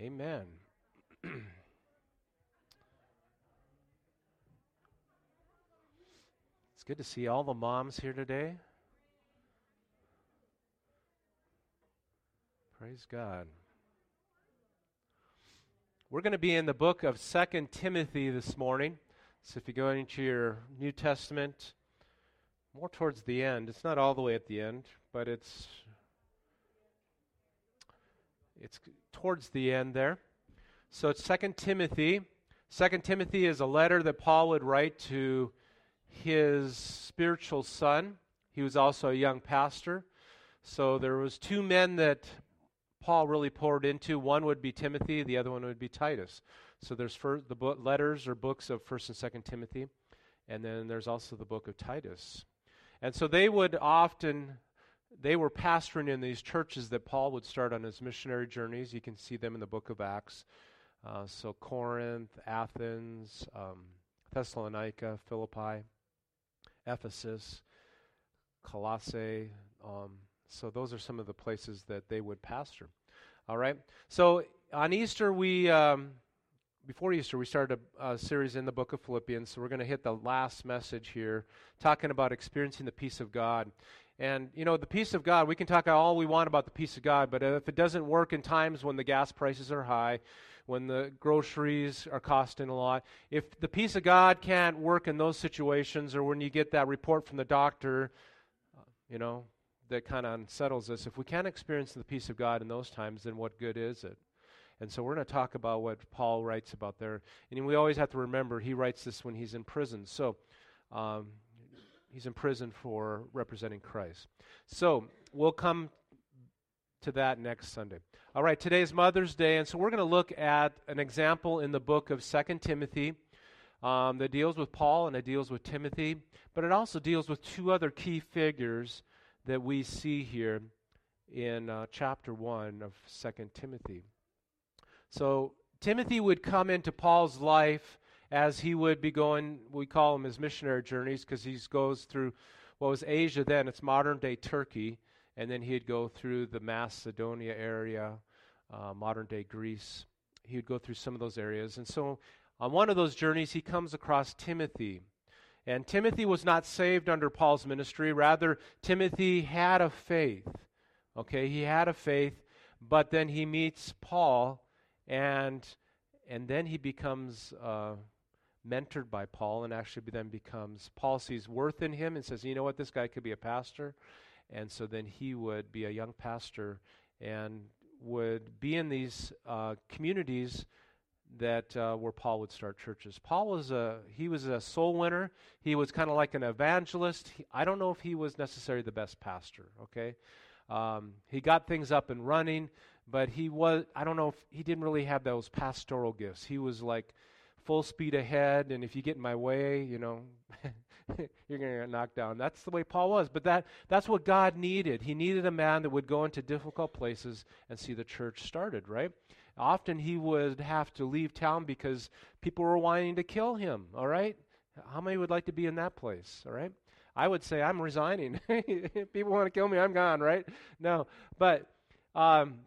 Amen. it's good to see all the moms here today. Praise God. We're going to be in the book of Second Timothy this morning. So if you go into your New Testament, more towards the end, it's not all the way at the end, but it's it's towards the end there. So it's Second Timothy. Second Timothy is a letter that Paul would write to his spiritual son. He was also a young pastor. So there was two men that Paul really poured into. One would be Timothy, the other one would be Titus. So there's the book, letters or books of First and Second Timothy, and then there's also the book of Titus. And so they would often they were pastoring in these churches that Paul would start on his missionary journeys. You can see them in the book of Acts. Uh, so Corinth, Athens, um, Thessalonica, Philippi, Ephesus, Colossae. Um, so those are some of the places that they would pastor. All right. So on Easter, we um, before Easter we started a, a, series in the book of Philippians. So we're going to hit the last message here, talking about experiencing the peace of God. And, you know, the peace of God, we can talk all we want about the peace of God, but if it doesn't work in times when the gas prices are high, when the groceries are costing a lot, if the peace of God can't work in those situations or when you get that report from the doctor, you know, that kind of unsettles us, if we can't experience the peace of God in those times, then what good is it? And so we're going to talk about what Paul writes about there. And we always have to remember he writes this when he's in prison. So, um, he's in prison for representing Christ. So we'll come to that next Sunday. All right, today is Mother's Day, and so we're going to look at an example in the book of Second Timothy um, that deals with Paul and it deals with Timothy, but it also deals with two other key figures that we see here in uh, chapter 1 of Second Timothy. So Timothy would come into Paul's life as he would be going, we call them his missionary journeys because he goes through what was Asia then, it's modern day Turkey, and then he'd go through the Macedonia area, uh, modern day Greece. He would go through some of those areas. And so on one of those journeys, he comes across Timothy. And Timothy was not saved under Paul's ministry. Rather, Timothy had a faith. Okay, he had a faith, but then he meets Paul, and and then he becomes uh, mentored by Paul and actually then becomes, Paul sees worth in him and says, you know what, this guy could be a pastor. And so then he would be a young pastor and would be in these uh, communities that uh, where Paul would start churches. Paul was a he was a soul winner. He was kind of like an evangelist. He, I don't know if he was necessarily the best pastor. Okay, um, he got things up and running, but he was I don't know if he didn't really have those pastoral gifts. He was like full speed ahead, and if you get in my way, you know, you're going to get knocked down. That's the way Paul was. But that, that's what God needed. He needed a man that would go into difficult places and see the church started, right? Often he would have to leave town because people were wanting to kill him, all right? How many would like to be in that place, all right? I would say, I'm resigning. people want to kill me, I'm gone, right? No. But um,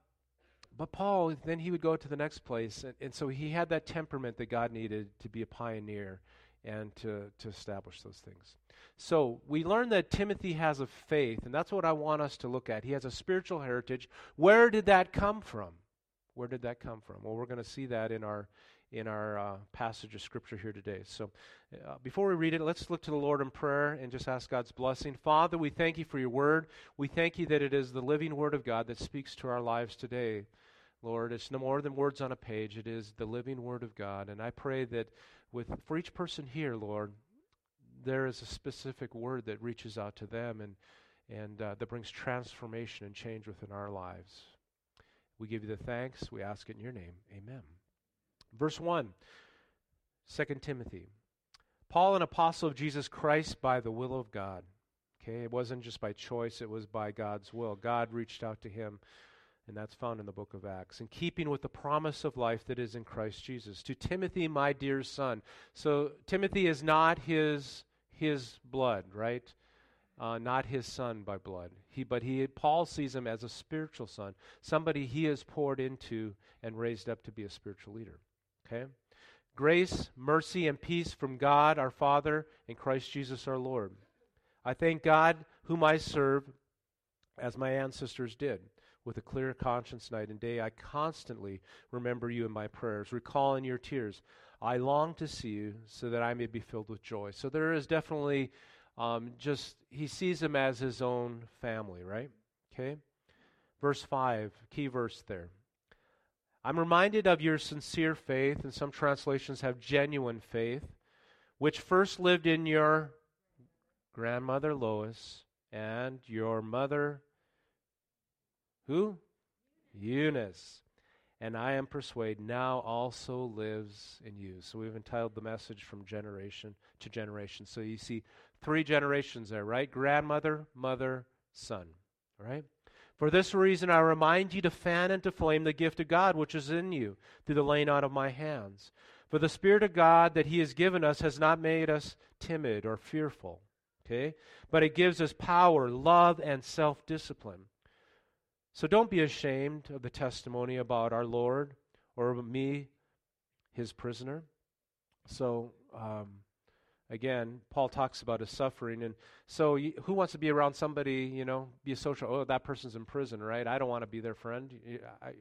but Paul, then he would go to the next place. And, and so he had that temperament that God needed to be a pioneer and to, to establish those things. So we learn that Timothy has a faith, and that's what I want us to look at. He has a spiritual heritage. Where did that come from? Where did that come from? Well, we're going to see that in our in our uh, passage of scripture here today. So, uh, before we read it, let's look to the Lord in prayer and just ask God's blessing. Father, we thank you for your word. We thank you that it is the living word of God that speaks to our lives today. Lord, it's no more than words on a page. It is the living word of God. And I pray that with for each person here, Lord, there is a specific word that reaches out to them and and uh, that brings transformation and change within our lives. We give you the thanks. We ask it in your name. Amen. Verse 1, 2 Timothy. Paul, an apostle of Jesus Christ by the will of God. Okay, it wasn't just by choice, it was by God's will. God reached out to him and that's found in the book of Acts. In keeping with the promise of life that is in Christ Jesus. To Timothy, my dear son. So Timothy is not his his blood, right? uh, not his son by blood. He, but he, Paul sees him as a spiritual son, somebody he has poured into and raised up to be a spiritual leader. Okay? Grace, mercy, and peace from God our Father and Christ Jesus our Lord. I thank God, whom I serve, as my ancestors did, with a clear conscience night and day. I constantly remember you in my prayers, recalling your tears. I long to see you so that I may be filled with joy. So there is definitely um, just, he sees them as his own family, right? Okay? Verse 5, key verse there. I'm reminded of your sincere faith, and some translations have genuine faith, which first lived in your grandmother Lois and your mother, who? Eunice. And I am persuaded now also lives in you. So we've entitled the message from generation to generation. So you see three generations there, right? Grandmother, mother, son. Right? For this reason, I remind you to fan into flame the gift of God which is in you through the laying on of my hands. For the Spirit of God that He has given us has not made us timid or fearful, okay? But it gives us power, love, and self discipline. So don't be ashamed of the testimony about our Lord or me, His prisoner. So, um, Again, Paul talks about his suffering. And so, who wants to be around somebody, you know, be a social? Oh, that person's in prison, right? I don't want to be their friend. I,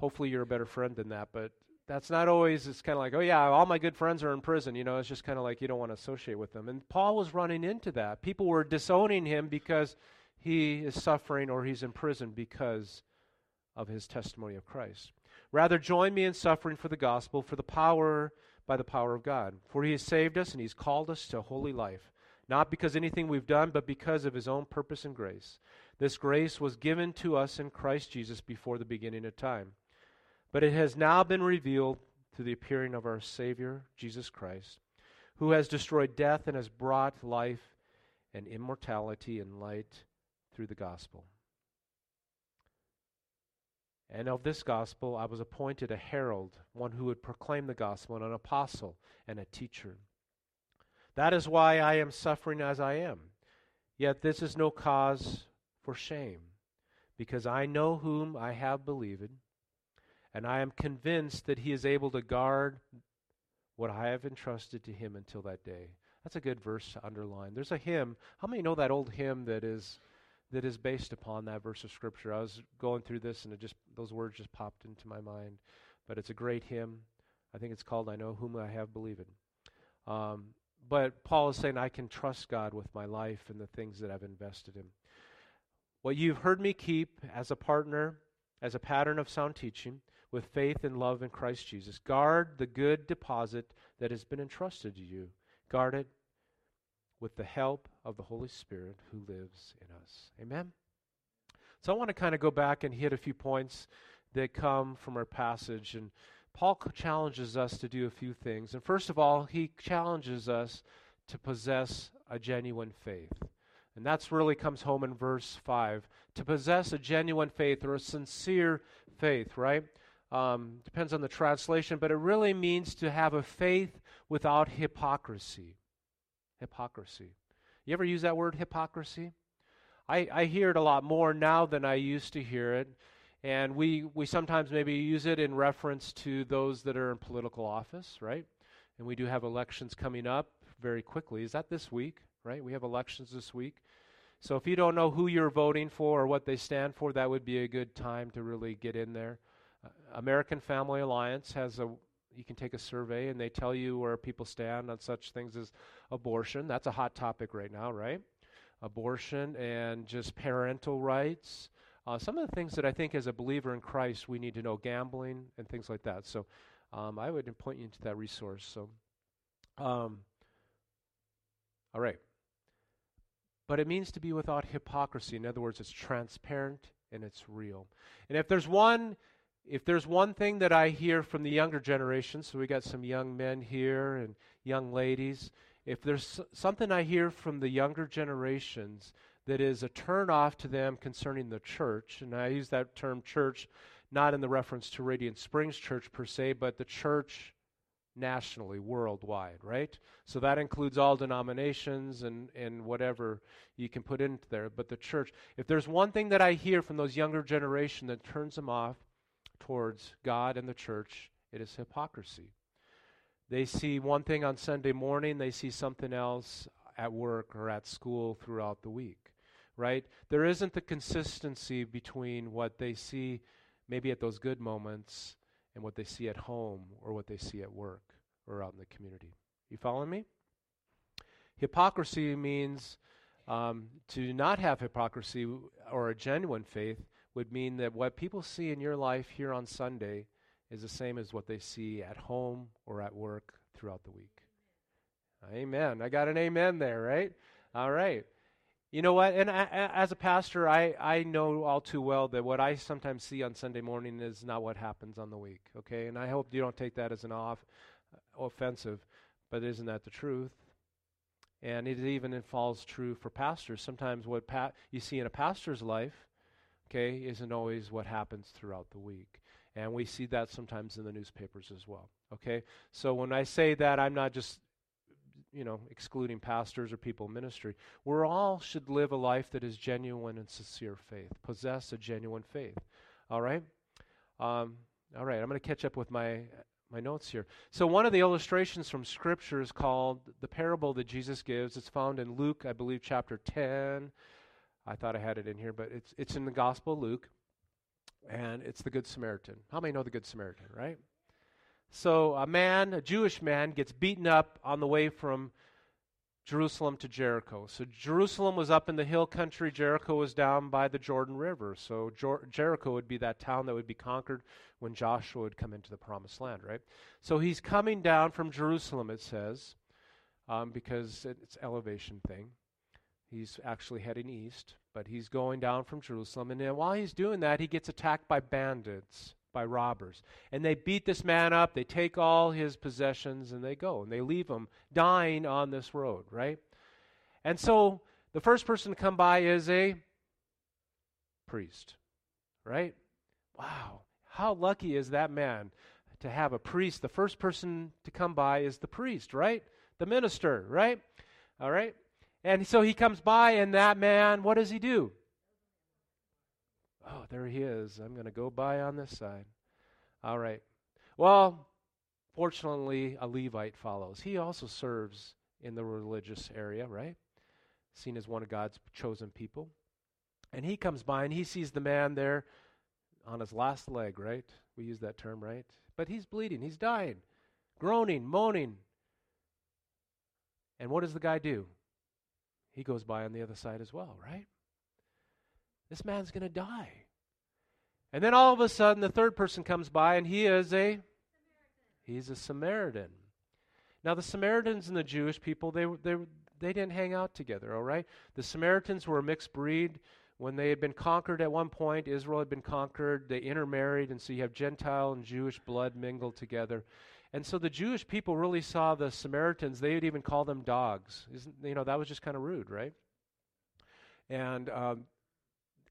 hopefully, you're a better friend than that. But that's not always, it's kind of like, oh, yeah, all my good friends are in prison. You know, it's just kind of like you don't want to associate with them. And Paul was running into that. People were disowning him because he is suffering or he's in prison because of his testimony of Christ. Rather, join me in suffering for the gospel, for the power by the power of God. For he has saved us and he's called us to holy life, not because anything we've done, but because of his own purpose and grace. This grace was given to us in Christ Jesus before the beginning of time. But it has now been revealed through the appearing of our Savior, Jesus Christ, who has destroyed death and has brought life and immortality and light through the gospel. And of this gospel I was appointed a herald, one who would proclaim the gospel, and an apostle and a teacher. That is why I am suffering as I am. Yet this is no cause for shame, because I know whom I have believed, and I am convinced that he is able to guard what I have entrusted to him until that day. That's a good verse to underline. There's a hymn. How many know that old hymn that is that is based upon that verse of scripture. I was going through this and it just those words just popped into my mind. But it's a great hymn. I think it's called "I Know Whom I Have Believed." Um, but Paul is saying I can trust God with my life and the things that I've invested in. What you've heard me keep as a partner, as a pattern of sound teaching, with faith and love in Christ Jesus. Guard the good deposit that has been entrusted to you. Guard it with the help of the Holy Spirit who lives in us. Amen? So I want to kind of go back and hit a few points that come from our passage. And Paul challenges us to do a few things. And first of all, he challenges us to possess a genuine faith. And that's really comes home in verse 5. To possess a genuine faith or a sincere faith, right? Um, depends on the translation, but it really means to have a faith without hypocrisy hypocrisy. You ever use that word hypocrisy? I, I hear it a lot more now than I used to hear it. And we, we sometimes maybe use it in reference to those that are in political office, right? And we do have elections coming up very quickly. Is that this week, right? We have elections this week. So if you don't know who you're voting for or what they stand for, that would be a good time to really get in there. Uh, American Family Alliance has a you can take a survey and they tell you where people stand on such things as abortion. That's a hot topic right now, right? Abortion and just parental rights. Uh, some of the things that I think as a believer in Christ we need to know gambling and things like that. So um, I would point you to that resource. So, um, all right. But it means to be without hypocrisy. In other words, it's transparent and it's real. And if there's one if there's one thing that I hear from the younger generation, so we got some young men here and young ladies, if there's something I hear from the younger generations that is a turnoff to them concerning the church, and I use that term church not in the reference to Radiant Springs Church per se, but the church nationally, worldwide, right? So that includes all denominations and, and whatever you can put into there. But the church, if there's one thing that I hear from those younger generation that turns them off towards God and the church, it is hypocrisy. They see one thing on Sunday morning, they see something else at work or at school throughout the week, right? There isn't the consistency between what they see maybe at those good moments and what they see at home or what they see at work or out in the community. You following me? Hypocrisy means um, to not have hypocrisy or a genuine faith would mean that what people see in your life here on Sunday is the same as what they see at home or at work throughout the week. Amen. I got an amen there, right? All right. You know what? And I, as a pastor, I, I know all too well that what I sometimes see on Sunday morning is not what happens on the week. Okay, and I hope you don't take that as an off uh, offensive, but isn't that the truth? And it even falls true for pastors. Sometimes what pa- you see in a pastor's life, okay, isn't always what happens throughout the week. And we see that sometimes in the newspapers as well. Okay? So when I say that, I'm not just you know, excluding pastors or people in ministry. We all should live a life that is genuine and sincere faith, possess a genuine faith. All right? Um, all right, I'm going to catch up with my my notes here. So one of the illustrations from Scripture is called the parable that Jesus gives. It's found in Luke, I believe, chapter 10. I thought I had it in here, but it's it's in the Gospel of Luke, and it's the Good Samaritan. How many know the Good Samaritan, right? So a man, a Jewish man, gets beaten up on the way from Jerusalem to Jericho. So Jerusalem was up in the hill country, Jericho was down by the Jordan River. So Jer- Jericho would be that town that would be conquered when Joshua would come into the promised land, right? So he's coming down from Jerusalem, it says, um, because it's elevation thing. He's actually heading east, but he's going down from Jerusalem. And while he's doing that, he gets attacked by bandits by robbers. And they beat this man up, they take all his possessions, and they go. And they leave him dying on this road, right? And so the first person to come by is a priest, right? Wow. How lucky is that man to have a priest? The first person to come by is the priest, right? The minister, right? All right? And so he comes by, and that man, what does he do? Oh, there he is. I'm going to go by on this side. All right. Well, fortunately, a Levite follows. He also serves in the religious area, right? Seen as one of God's chosen people. And he comes by and he sees the man there on his last leg, right? We use that term, right? But he's bleeding, he's dying, groaning, moaning. And what does the guy do? He goes by on the other side as well, right? This man's going to die. And then all of a sudden, the third person comes by, and he is a he's a Samaritan. Now, the Samaritans and the Jewish people they they they didn't hang out together. All right, the Samaritans were a mixed breed. When they had been conquered at one point, Israel had been conquered. They intermarried, and so you have Gentile and Jewish blood mingled together. And so the Jewish people really saw the Samaritans. They would even call them dogs. Isn't you know that was just kind of rude, right? And um,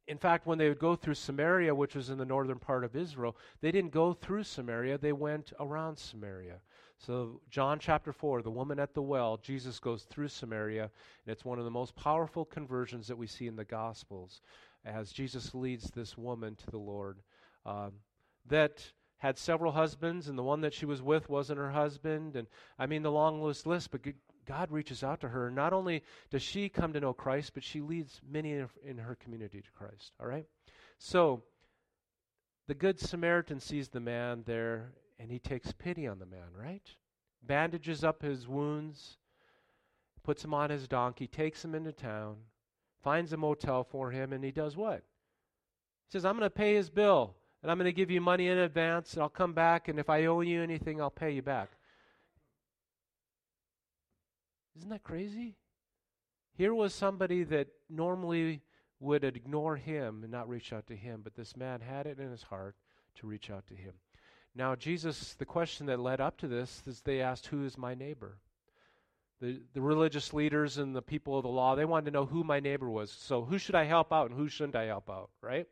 in fact, when they would go through Samaria, which was in the northern part of Israel, they didn't go through Samaria, they went around Samaria. So, John chapter 4, the woman at the well, Jesus goes through Samaria, and it's one of the most powerful conversions that we see in the Gospels as Jesus leads this woman to the Lord. Um, that had several husbands, and the one that she was with wasn't her husband. And I mean, the long list, list but God reaches out to her. Not only does she come to know Christ, but she leads many in her community to Christ. All right? So, the Good Samaritan sees the man there and he takes pity on the man, right? Bandages up his wounds, puts him on his donkey, takes him into town, finds a motel for him, and he does what? He says, I'm going to pay his bill, and I'm going to give you money in advance, and I'll come back, and if I owe you anything, I'll pay you back. Isn't that crazy? Here was somebody that normally would ignore him and not reach out to him, but this man had it in his heart to reach out to him. Now, Jesus, the question that led up to this is they asked, Who is my neighbor? The, the religious leaders and the people of the law, they wanted to know who my neighbor was. So, who should I help out and who shouldn't I help out, right?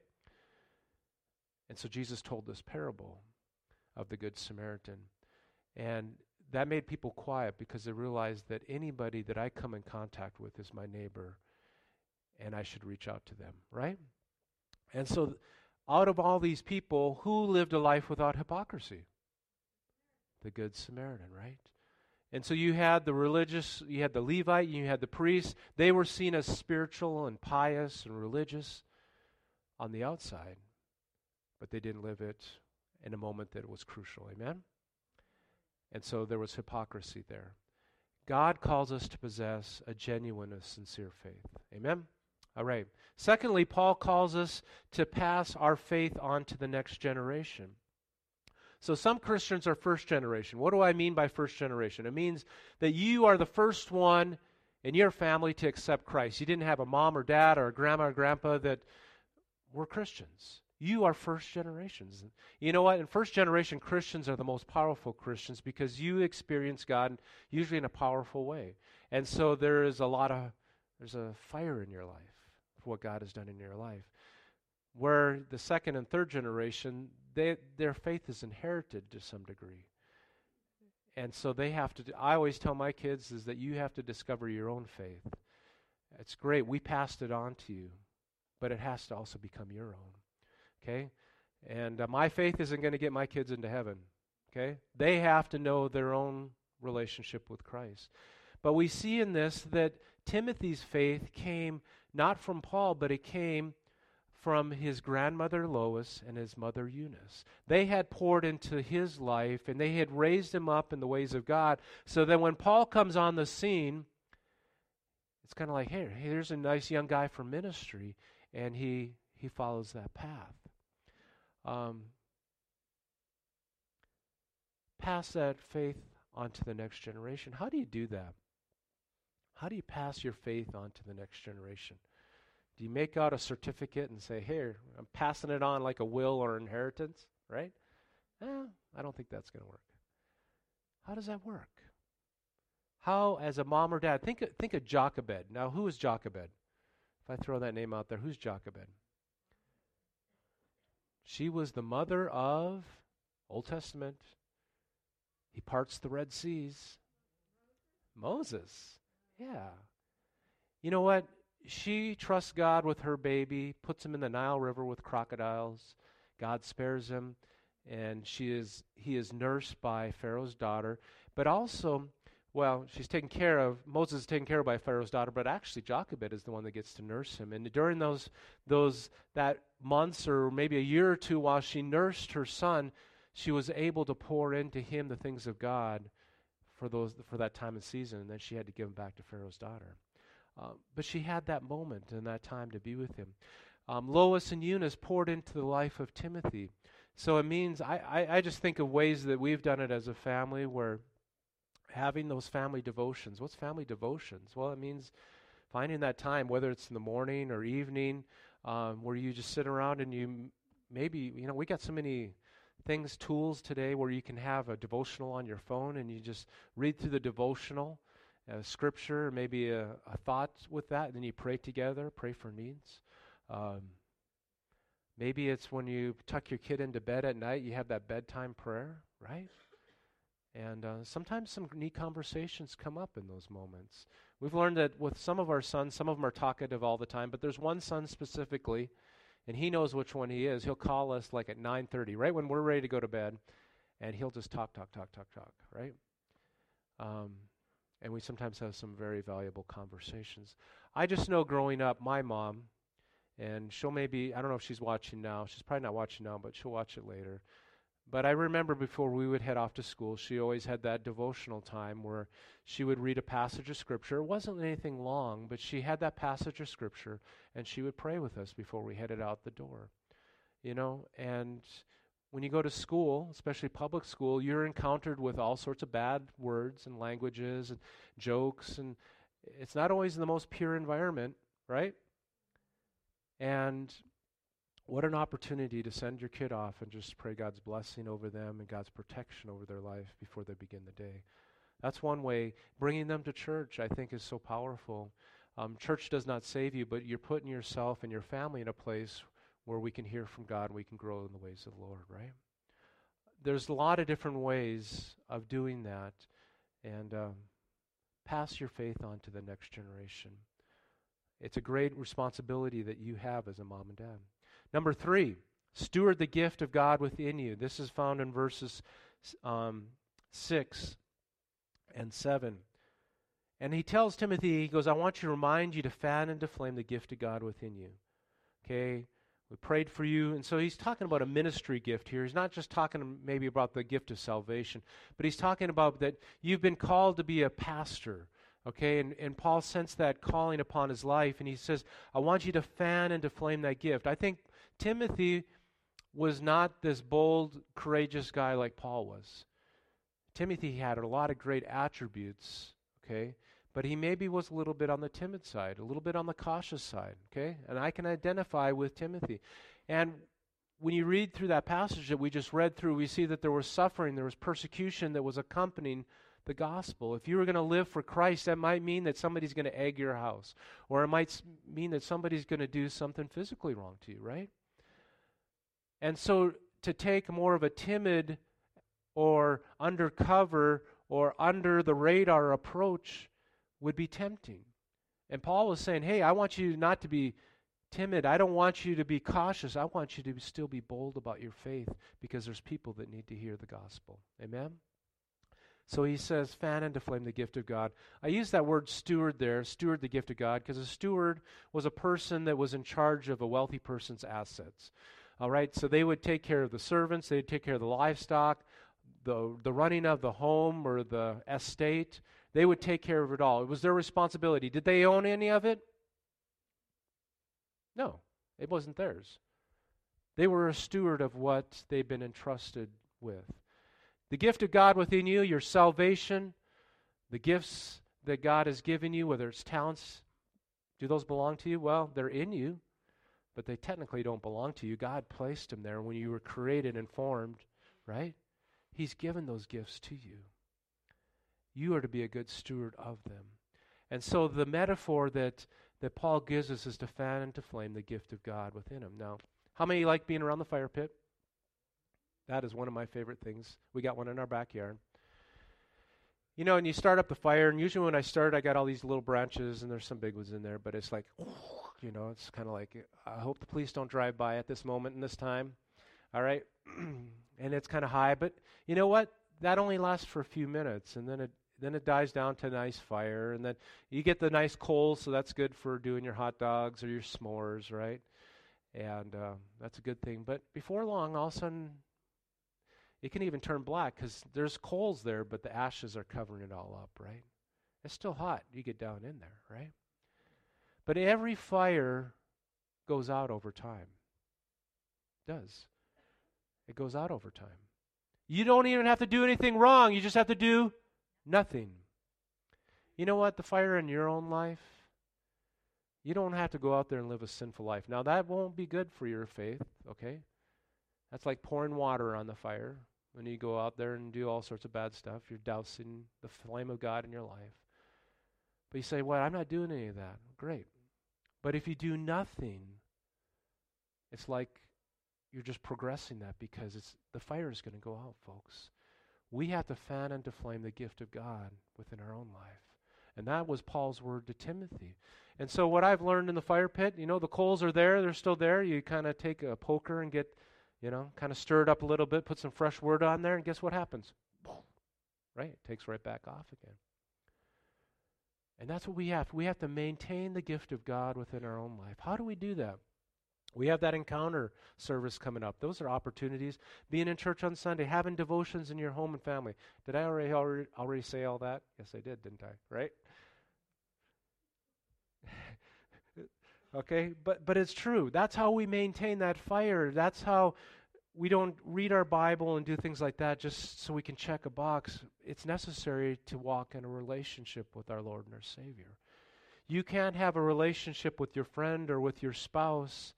And so, Jesus told this parable of the Good Samaritan. And that made people quiet because they realized that anybody that I come in contact with is my neighbor and I should reach out to them, right? And so, out of all these people, who lived a life without hypocrisy? The Good Samaritan, right? And so you had the religious, you had the Levite, you had the priest. They were seen as spiritual and pious and religious on the outside, but they didn't live it in a moment that was crucial. Amen? And so there was hypocrisy there. God calls us to possess a genuine and sincere faith. Amen? All right. Secondly, Paul calls us to pass our faith on to the next generation. So some Christians are first generation. What do I mean by first generation? It means that you are the first one in your family to accept Christ. You didn't have a mom or dad or a grandma or grandpa that were Christians. You are first generations. You know what? And first generation Christians are the most powerful Christians because you experience God usually in a powerful way. And so there is a lot of there's a fire in your life for what God has done in your life. Where the second and third generation, they, their faith is inherited to some degree. And so they have to, I always tell my kids is that you have to discover your own faith. It's great. We passed it on to you, but it has to also become your own. Okay? And uh, my faith isn't going to get my kids into heaven. Okay? They have to know their own relationship with Christ. But we see in this that Timothy's faith came not from Paul, but it came from his grandmother Lois and his mother Eunice. They had poured into his life and they had raised him up in the ways of God. So that when Paul comes on the scene, it's kind of like, hey, here's a nice young guy for ministry, and he he follows that path. Um, pass that faith on to the next generation. How do you do that? How do you pass your faith on to the next generation? Do you make out a certificate and say, here, I'm passing it on like a will or inheritance, right? Eh, I don't think that's going to work. How does that work? How, as a mom or dad, think, think of Jochebed. Now, who is Jochebed? If I throw that name out there, who's Jochebed? She was the mother of Old Testament. He parts the Red Seas. Moses. Yeah. You know what? she trusts God with her baby, puts him in the Nile River with crocodiles. God spares him, and she is he is nursed by Pharaoh's daughter. But also, well, she's taken care of. Moses is taken care of by Pharaoh's daughter, but actually Jochebed is the one that gets to nurse him. And during those those that months or maybe a year or two while she nursed her son, she was able to pour into him the things of God for those for that time and season, and then she had to give him back to Pharaoh's daughter. Uh, but she had that moment and that time to be with him. Um, Lois and Eunice poured into the life of Timothy. So it means, I, I, I just think of ways that we've done it as a family where having those family devotions. What's family devotions? Well, it means finding that time, whether it's in the morning or evening, um, where you just sit around and you maybe, you know, we got so many things, tools today where you can have a devotional on your phone and you just read through the devotional a scripture, maybe a, a, thought with that, and then you pray together, pray for needs. Um, maybe it's when you tuck your kid into bed at night, you have that bedtime prayer, right? And uh, sometimes some neat conversations come up in those moments. We've learned that with some of our sons, some of them are talkative all the time, but there's one son specifically, and he knows which one he is. He'll call us like at 9:30, right when we're ready to go to bed, and he'll just talk, talk, talk, talk, talk, right? Um, and we sometimes have some very valuable conversations. I just know growing up, my mom, and she'll maybe, I don't know if she's watching now. She's probably not watching now, but she'll watch it later. But I remember before we would head off to school, she always had that devotional time where she would read a passage of Scripture. It wasn't anything long, but she had that passage of Scripture, and she would pray with us before we headed out the door. You know, and when you go to school, especially public school, you're encountered with all sorts of bad words and languages and jokes, and it's not always the most pure environment, right? And what an opportunity to send your kid off and just pray God's blessing over them and God's protection over their life before they begin the day. That's one way. Bringing them to church, I think, is so powerful. Um, church does not save you, but you're putting yourself and your family in a place where we can hear from God and we can grow in the ways of the Lord, right? There's a lot of different ways of doing that. and um, pass your faith on to the next generation. It's a great responsibility that you have as a mom and dad. Number three, steward the gift of God within you. This is found in verses um, 6 and 7. And he tells Timothy, he goes, I want you to remind you to fan and to flame the gift of God within you. Okay? We prayed for you. And so he's talking about a ministry gift here. He's not just talking maybe about the gift of salvation, but he's talking about that you've been called to be a pastor. Okay, and, and Paul sensed that calling upon his life, and he says, I want you to fan and to flame that gift. I think Timothy was not this bold, courageous guy like Paul was. Timothy had a lot of great attributes, okay, but he maybe was a little bit on the timid side, a little bit on the cautious side, okay? And I can identify with Timothy. And when you read through that passage that we just read through, we see that there was suffering, there was persecution that was accompanying the gospel. If you were going to live for Christ, that might mean that somebody's going to egg your house, or it might mean that somebody's going to do something physically wrong to you, right? And so to take more of a timid or undercover or under the radar approach would be tempting. And Paul was saying, hey, I want you not to be timid. I don't want you to be cautious. I want you to still be bold about your faith because there's people that need to hear the gospel. Amen? So he says, fan and to flame the gift of God. I use that word steward there, steward the gift of God, because a steward was a person that was in charge of a wealthy person's assets. All right, so they would take care of the servants, they'd take care of the livestock, the, the running of the home or the estate. They would take care of it all. It was their responsibility. Did they own any of it? No, it wasn't theirs. They were a steward of what they'd been entrusted with. The gift of God within you, your salvation, the gifts that God has given you, whether it's talents, do those belong to you? Well, they're in you, but they technically don't belong to you. God placed them there when you were created and formed, right? He's given those gifts to you. You are to be a good steward of them. And so the metaphor that, that Paul gives us is to fan and to flame the gift of God within him. Now, how many like being around the fire pit? That is one of my favorite things. We got one in our backyard. You know, and you start up the fire, and usually when I start, I got all these little branches, and there's some big ones in there, but it's like, you know, it's kind of like, I hope the police don't drive by at this moment in this time. All right? and it's kind of high, but you know what? That only lasts for a few minutes, and then it then it dies down to a nice fire, and then you get the nice coals, so that's good for doing your hot dogs or your s'mores, right? And uh, that's a good thing. But before long, all of a sudden, it can even turn black because there's coals there, but the ashes are covering it all up, right? It's still hot. You get down in there, right? But every fire goes out over time. It does. It goes out over time. You don't even have to do anything wrong. You just have to do nothing. You know what? The fire in your own life, you don't have to go out there and live a sinful life. Now, that won't be good for your faith, okay? That's like pouring water on the fire. When you go out there and do all sorts of bad stuff, you're dousing the flame of God in your life. But you say, Well, I'm not doing any of that. Great. But if you do nothing, it's like you're just progressing that because it's the fire is going to go out, folks. We have to fan and to flame the gift of God within our own life. And that was Paul's word to Timothy. And so what I've learned in the fire pit, you know, the coals are there, they're still there. You kind of take a poker and get you know, kind of stir it up a little bit, put some fresh word on there, and guess what happens? Right? It takes right back off again. And that's what we have. We have to maintain the gift of God within our own life. How do we do that? We have that encounter service coming up. Those are opportunities. Being in church on Sunday, having devotions in your home and family. Did I already already, already say all that? Yes, I did, didn't I? Right? Okay? But but it's true. That's how we maintain that fire. That's how we don't read our Bible and do things like that just so we can check a box. It's necessary to walk in a relationship with our Lord and our Savior. You can't have a relationship with your friend or with your spouse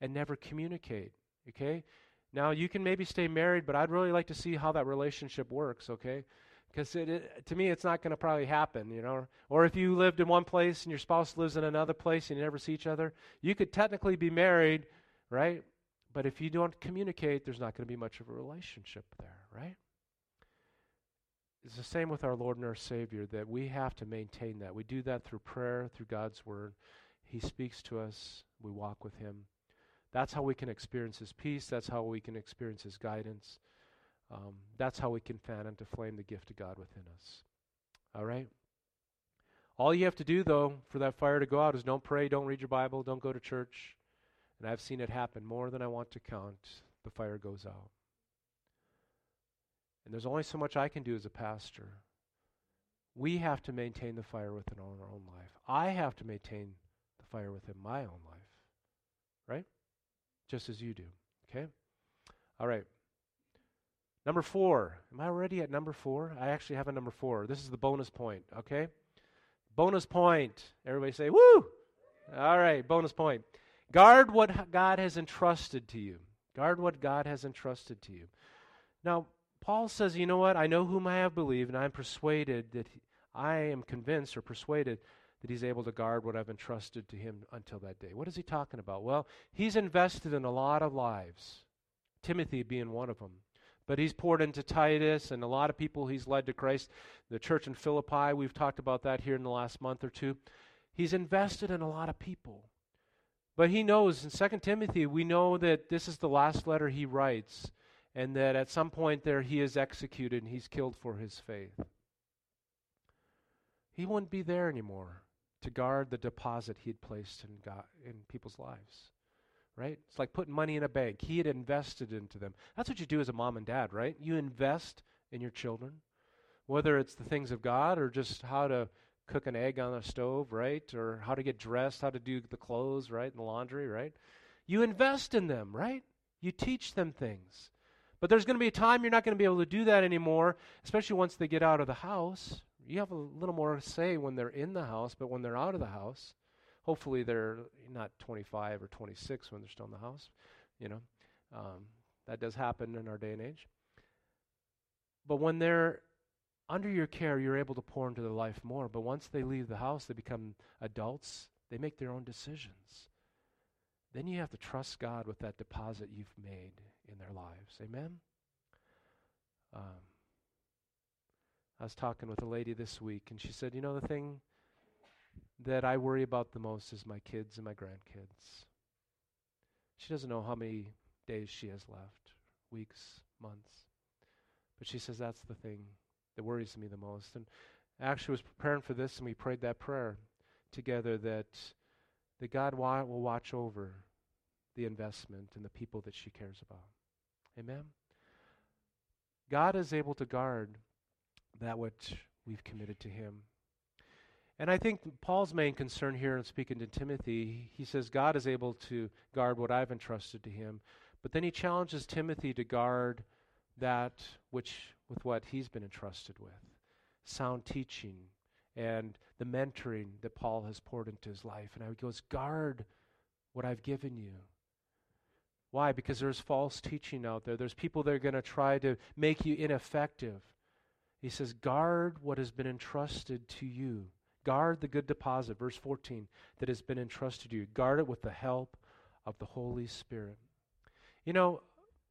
and never communicate. Okay? Now, you can maybe stay married, but I'd really like to see how that relationship works, okay? Because to me it's not going to probably happen you know or if you lived in one place and your spouse lives in another place and you never see each other you could technically be married right but if you don't communicate there's not going to be much of a relationship there right it's the same with our Lord and our Savior that we have to maintain that. We do that through prayer, through God's Word. He speaks to us, we walk with Him. That's how we can experience His peace. That's how we can experience His guidance. Um, that's how we can fan into flame the gift of God within us. All right? All you have to do, though, for that fire to go out is don't pray, don't read your Bible, don't go to church. And I've seen it happen more than I want to count. The fire goes out. And there's only so much I can do as a pastor. We have to maintain the fire within our own life. I have to maintain the fire within my own life. Right? Just as you do. Okay? All right. Number four. Am I already at number four? I actually have a number four. This is the bonus point. Okay? Bonus point. Everybody say, woo! All right, bonus point. Guard what God has entrusted to you. Guard what God has entrusted to you. Now, Paul says, you know what? I know whom I have believed, and I'm persuaded that he, I am convinced or persuaded that he's able to guard what I've entrusted to him until that day. What is he talking about? Well, he's invested in a lot of lives, Timothy being one of them. But he's poured into Titus and a lot of people he's led to Christ. The church in Philippi, we've talked about that here in the last month or two. He's invested in a lot of people. But he knows in 2 Timothy, we know that this is the last letter he writes and that at some point there he is executed and he's killed for his faith. He wouldn't be there anymore to guard the deposit he had placed in, God, in people's lives. Right? It's like putting money in a bank. He had invested into them. That's what you do as a mom and dad, right? You invest in your children, whether it's the things of God or just how to cook an egg on a stove, right? Or how to get dressed, how to do the clothes, right? And the laundry, right? You invest in them, right? You teach them things. But there's going to be a time you're not going to be able to do that anymore, especially once they get out of the house. You have a little more say when they're in the house, but when they're out of the house, hopefully they're not 25 or 26 when they're still in the house. You know, um, that does happen in our day and age. But when they're under your care, you're able to pour into their life more. But once they leave the house, they become adults, they make their own decisions. Then you have to trust God with that deposit you've made in their lives. Amen? Um, I was talking with a lady this week, and she said, You know, the thing that I worry about the most is my kids and my grandkids. She doesn't know how many days she has left weeks, months. But she says, That's the thing that worries me the most. And actually, was preparing for this, and we prayed that prayer together that, that God wa- will watch over the investment and the people that she cares about. Amen? God is able to guard that which we've committed to Him. And I think Paul's main concern here in speaking to Timothy, he says God is able to guard what I've entrusted to him. But then he challenges Timothy to guard that which with what he's been entrusted with. Sound teaching and the mentoring that Paul has poured into his life. And he goes, guard what I've given you. Why? Because there's false teaching out there. There's people that are going to try to make you ineffective. He says, guard what has been entrusted to you. Guard the good deposit, verse 14, that has been entrusted to you. Guard it with the help of the Holy Spirit. You know,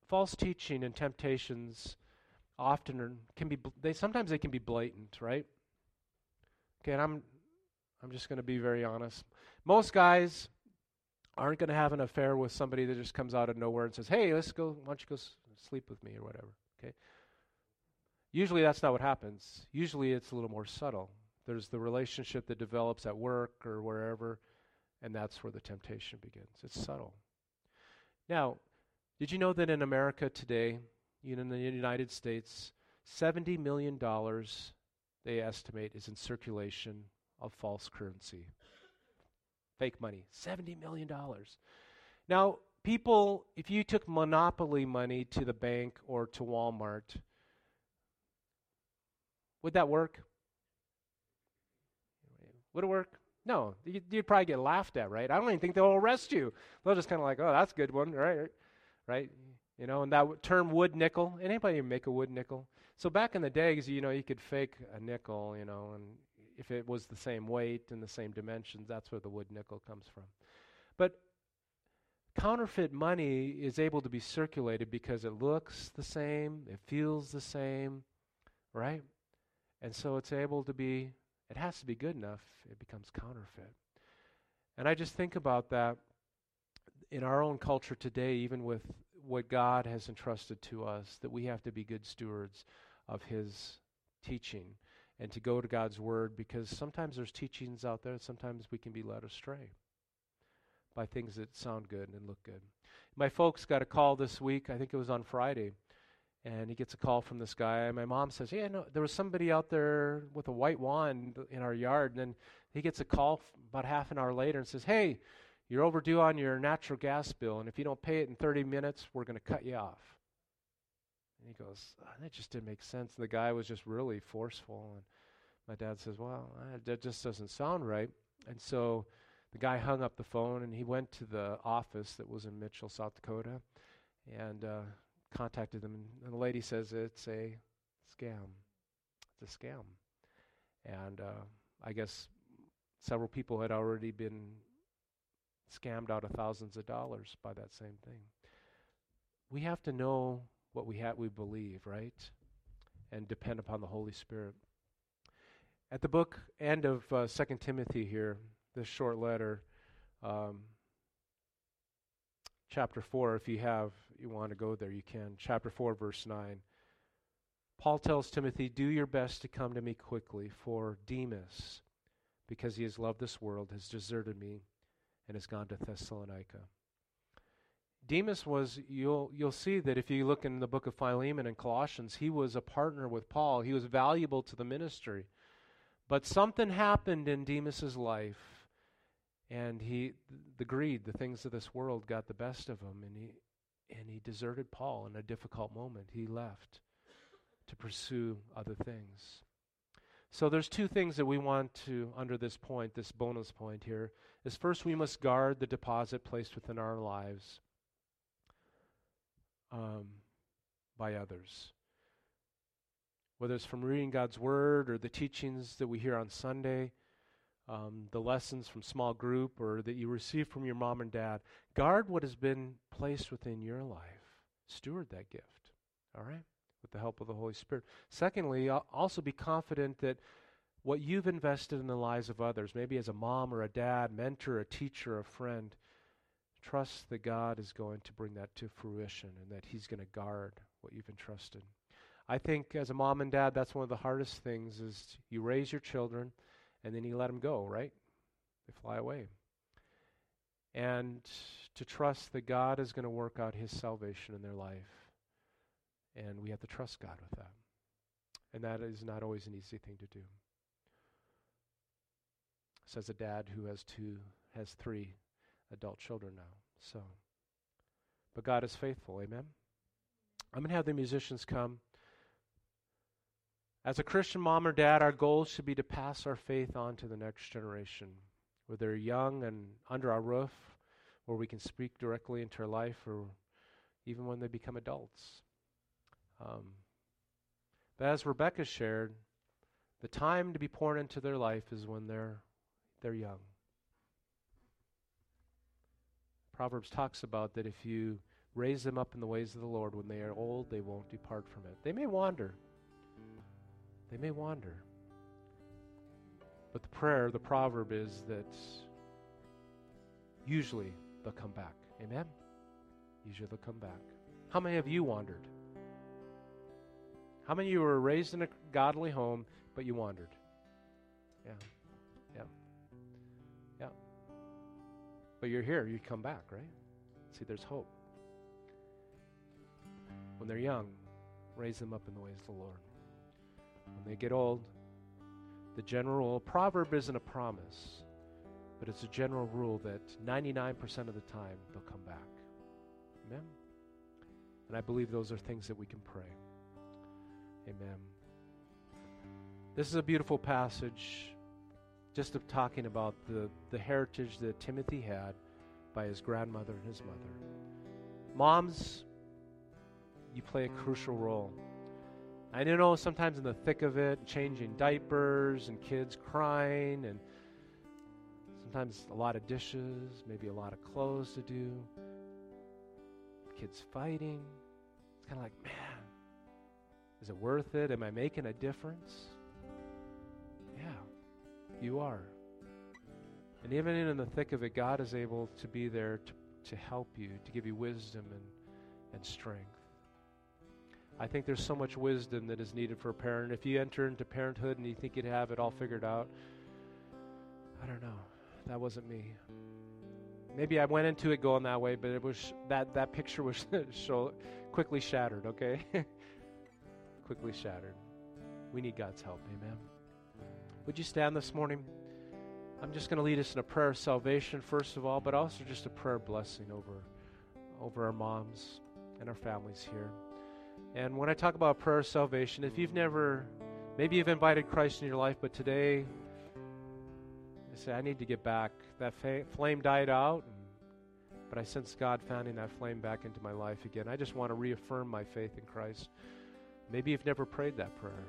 false teaching and temptations often are, can be they sometimes they can be blatant, right? Okay, and I'm I'm just going to be very honest. Most guys aren't going to have an affair with somebody that just comes out of nowhere and says, "Hey, let's go. Why don't you go s- sleep with me or whatever?" Okay. Usually that's not what happens. Usually it's a little more subtle. There's the relationship that develops at work or wherever, and that's where the temptation begins. It's subtle. Now, did you know that in America today, in the United States, $70 million they estimate is in circulation of false currency fake money. $70 million. Now, people, if you took monopoly money to the bank or to Walmart, would that work? Would it work? No, you'd, you'd probably get laughed at, right? I don't even think they'll arrest you. They'll just kind of like, oh, that's a good one, right? Right? You know, and that w- term wood nickel. Anybody make a wood nickel? So back in the days, you know, you could fake a nickel, you know, and if it was the same weight and the same dimensions, that's where the wood nickel comes from. But counterfeit money is able to be circulated because it looks the same, it feels the same, right? And so it's able to be, it has to be good enough, it becomes counterfeit. And I just think about that in our own culture today, even with what God has entrusted to us, that we have to be good stewards of His teaching and to go to God's Word because sometimes there's teachings out there, sometimes we can be led astray by things that sound good and look good. My folks got a call this week, I think it was on Friday, and he gets a call from this guy. And my mom says, Yeah, no, there was somebody out there with a white wand in our yard. And then he gets a call about half an hour later and says, Hey, you're overdue on your natural gas bill, and if you don't pay it in 30 minutes, we're going to cut you off. And he goes, oh, That just didn't make sense. And the guy was just really forceful. And my dad says, Well, that just doesn't sound right. And so the guy hung up the phone and he went to the office that was in Mitchell, South Dakota, and uh, contacted them. And the lady says it's a scam. It's a scam. And uh, I guess several people had already been scammed out of thousands of dollars by that same thing. We have to know what we have, we believe, right? And depend upon the Holy Spirit. At the book end of uh, Second Timothy here, this short letter, um, chapter 4, if you have, you want to go there, you can. Chapter 4, verse 9. Paul tells Timothy, Do your best to come to me quickly, for Demas, because he has loved this world, has deserted me and has gone to Thessalonica. Demas was, you'll, you'll see that if you look in the book of Philemon and Colossians, he was a partner with Paul. He was valuable to the ministry. But something happened in Demas's life and he the greed the things of this world got the best of him and he and he deserted paul in a difficult moment. He left to pursue other things. So there's two things that we want to under this point this bonus point here is first we must guard the deposit placed within our lives um, by others. Whether it's from reading god's word or the teachings that we hear on sunday um, the lessons from small group or that you receive from your mom and dad. Guard what has been placed within your life. Steward that gift, all right, with the help of the Holy Spirit. Secondly, also be confident that what you've invested in the lives of others, maybe as a mom or a dad, mentor, a teacher, a friend, trust that God is going to bring that to fruition and that He's going to guard what you've entrusted. I think as a mom and dad, that's one of the hardest things is you raise your children and then you let them go, right? They fly away. And to trust that God is going to work out his salvation in their life. And we have to trust God with that. And that is not always an easy thing to do. Says a dad who has two, has three adult children now. So, but God is faithful. Amen. I'm going to have the musicians come. As a Christian mom or dad, our goal should be to pass our faith on to the next generation, whether they're young and under our roof, where we can speak directly into their life, or even when they become adults. Um, but as Rebecca shared, the time to be poured into their life is when they're they're young. Proverbs talks about that if you raise them up in the ways of the Lord, when they are old, they won't depart from it. They may wander. They may wander. But the prayer, the proverb is that usually they'll come back. Amen? Usually they'll come back. How many of you wandered? How many of you were raised in a godly home, but you wandered? Yeah. Yeah. Yeah. But you're here, you come back, right? See, there's hope. When they're young, raise them up in the ways of the Lord when they get old. The general proverb isn't a promise, but it's a general rule that 99% of the time they'll come back. Amen? And I believe those are things that we can pray. Amen. This is a beautiful passage just of talking about the, the heritage that Timothy had by his grandmother and his mother. Moms, you play a crucial role I know sometimes in the thick of it, changing diapers and kids crying, and sometimes a lot of dishes, maybe a lot of clothes to do, kids fighting. It's kind of like, man, is it worth it? Am I making a difference? Yeah, you are. And even in the thick of it, God is able to be there to, to help you, to give you wisdom and, and strength. I think there's so much wisdom that is needed for a parent. If you enter into parenthood and you think you'd have it all figured out, I don't know. That wasn't me. Maybe I went into it going that way, but it was that that picture was so quickly shattered. Okay, quickly shattered. We need God's help. Amen. Would you stand this morning? I'm just going to lead us in a prayer of salvation first of all, but also just a prayer blessing over over our moms and our families here. And when I talk about prayer of salvation, if you've never, maybe you've invited Christ in your life, but today you say, I need to get back. That fa- flame died out, but I sense God fanning that flame back into my life again. I just want to reaffirm my faith in Christ. Maybe you've never prayed that prayer.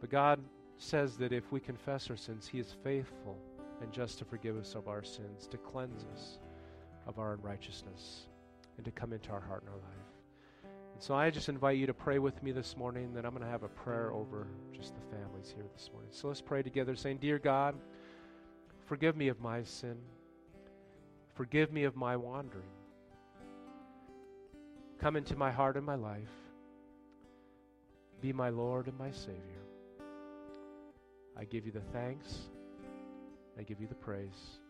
But God says that if we confess our sins, He is faithful and just to forgive us of our sins, to cleanse us of our unrighteousness, and to come into our heart and our life. And so I just invite you to pray with me this morning. Then I'm going to have a prayer over just the families here this morning. So let's pray together, saying, Dear God, forgive me of my sin. Forgive me of my wandering. Come into my heart and my life. Be my Lord and my Savior. I give you the thanks. I give you the praise.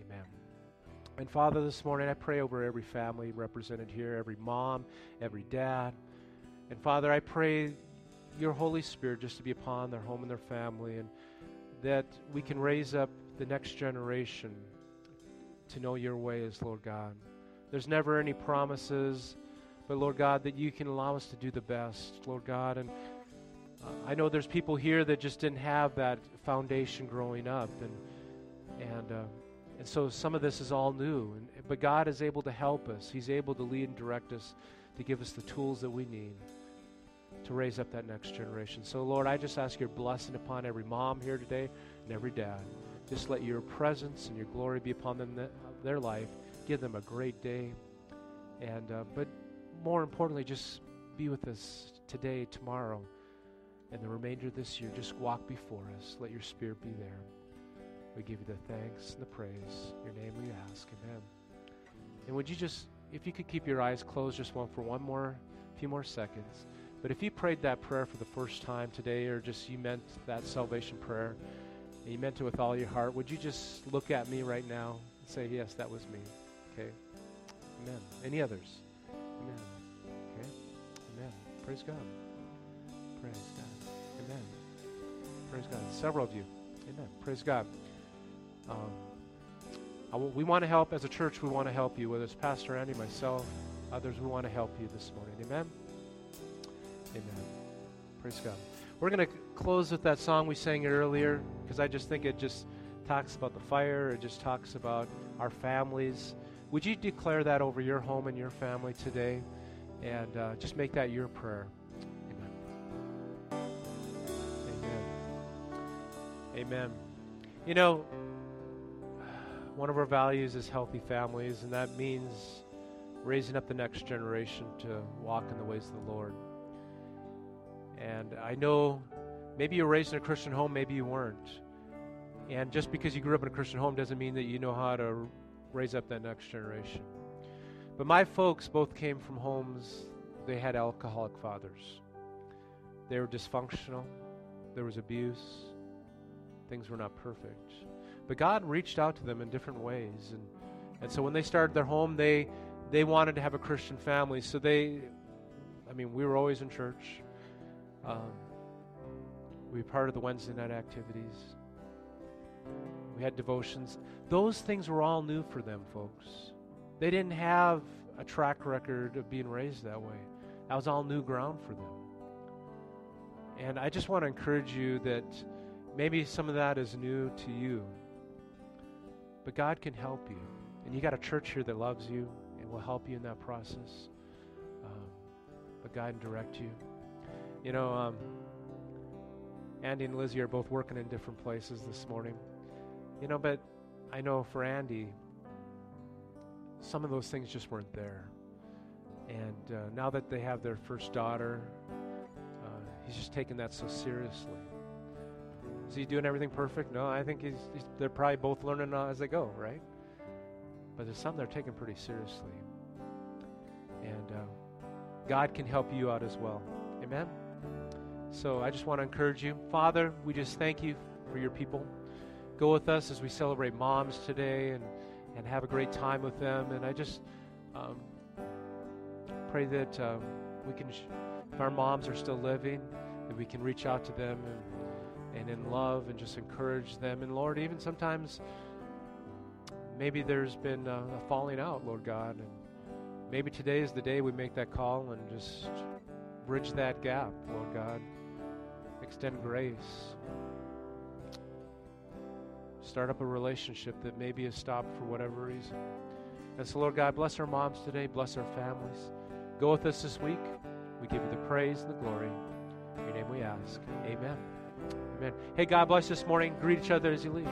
Amen. And Father, this morning I pray over every family represented here, every mom, every dad. And Father, I pray your Holy Spirit just to be upon their home and their family, and that we can raise up the next generation to know your ways, Lord God. There's never any promises, but Lord God, that you can allow us to do the best, Lord God. And uh, I know there's people here that just didn't have that foundation growing up, and and. Uh, and so some of this is all new. And, but God is able to help us. He's able to lead and direct us to give us the tools that we need to raise up that next generation. So, Lord, I just ask your blessing upon every mom here today and every dad. Just let your presence and your glory be upon them, their life. Give them a great day. And, uh, but more importantly, just be with us today, tomorrow, and the remainder of this year. Just walk before us. Let your spirit be there. We give you the thanks and the praise. Your name we ask. Amen. And would you just, if you could keep your eyes closed just one for one more, few more seconds. But if you prayed that prayer for the first time today, or just you meant that salvation prayer, and you meant it with all your heart, would you just look at me right now and say, Yes, that was me? Okay. Amen. Any others? Amen. Okay. Amen. Praise God. Praise God. Amen. Praise God. Several of you. Amen. Praise God. Um, we want to help as a church. We want to help you, whether it's Pastor Andy, myself, others. We want to help you this morning. Amen. Amen. Praise God. We're going to close with that song we sang earlier because I just think it just talks about the fire. It just talks about our families. Would you declare that over your home and your family today, and uh, just make that your prayer? Amen. Amen. Amen. You know one of our values is healthy families, and that means raising up the next generation to walk in the ways of the Lord. And I know maybe you were raised in a Christian home, maybe you weren't. And just because you grew up in a Christian home doesn't mean that you know how to raise up that next generation. But my folks both came from homes, they had alcoholic fathers. They were dysfunctional, there was abuse, things were not perfect. But God reached out to them in different ways. And, and so when they started their home, they, they wanted to have a Christian family. So they, I mean, we were always in church. Um, we were part of the Wednesday night activities. We had devotions. Those things were all new for them, folks. They didn't have a track record of being raised that way. That was all new ground for them. And I just want to encourage you that maybe some of that is new to you. But God can help you. And you got a church here that loves you and will help you in that process. Um, but guide and direct you. You know, um, Andy and Lizzie are both working in different places this morning. You know, but I know for Andy, some of those things just weren't there. And uh, now that they have their first daughter, uh, he's just taking that so seriously. Is he doing everything perfect? No, I think he's, he's they're probably both learning uh, as they go, right? But there's some they're taking pretty seriously. And uh, God can help you out as well. Amen? So I just want to encourage you. Father, we just thank you for your people. Go with us as we celebrate moms today and, and have a great time with them. And I just um, pray that um, we can, if our moms are still living, that we can reach out to them and, and in love and just encourage them. And Lord, even sometimes maybe there's been a, a falling out, Lord God. And maybe today is the day we make that call and just bridge that gap, Lord God. Extend grace. Start up a relationship that maybe has stopped for whatever reason. And so, Lord God, bless our moms today, bless our families. Go with us this week. We give you the praise and the glory. In your name we ask. Amen. Amen. Hey, God bless this morning. Greet each other as you leave.